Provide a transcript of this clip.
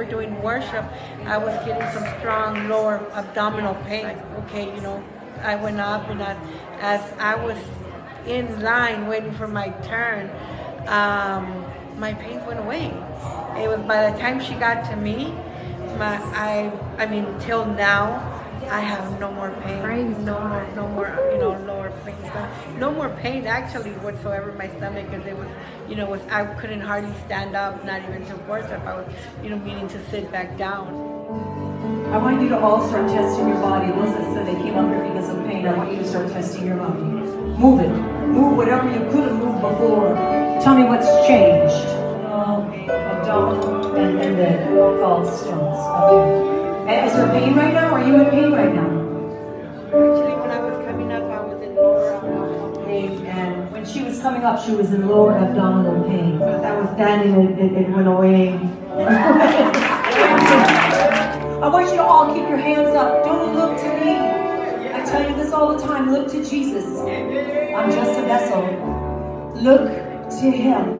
were doing worship, I was getting some strong lower abdominal pain. Okay, you know, I went up and I, as I was in line waiting for my turn, um, my pains went away. It was by the time she got to me, my I I mean till now I have no more pain. Praise no God. more no more you know lower pain stuff. No more pain actually whatsoever in my stomach because it was you know was I couldn't hardly stand up, not even to worship. I was you know meaning to sit back down. I want you to all start testing your body. Those that said they came up here because of pain, I want you to start testing your body. Move it. Move whatever you couldn't move before. Tell me what's changed. Um, abdominal and, and the gallstones. Okay. Pain right now? Are you in pain right now? Actually, when I was coming up, I was in lower abdominal pain. And when she was coming up, she was in lower abdominal pain. As I was standing, it, it, it went away. I want you to all keep your hands up. Don't look to me. I tell you this all the time. Look to Jesus. I'm just a vessel. Look to Him.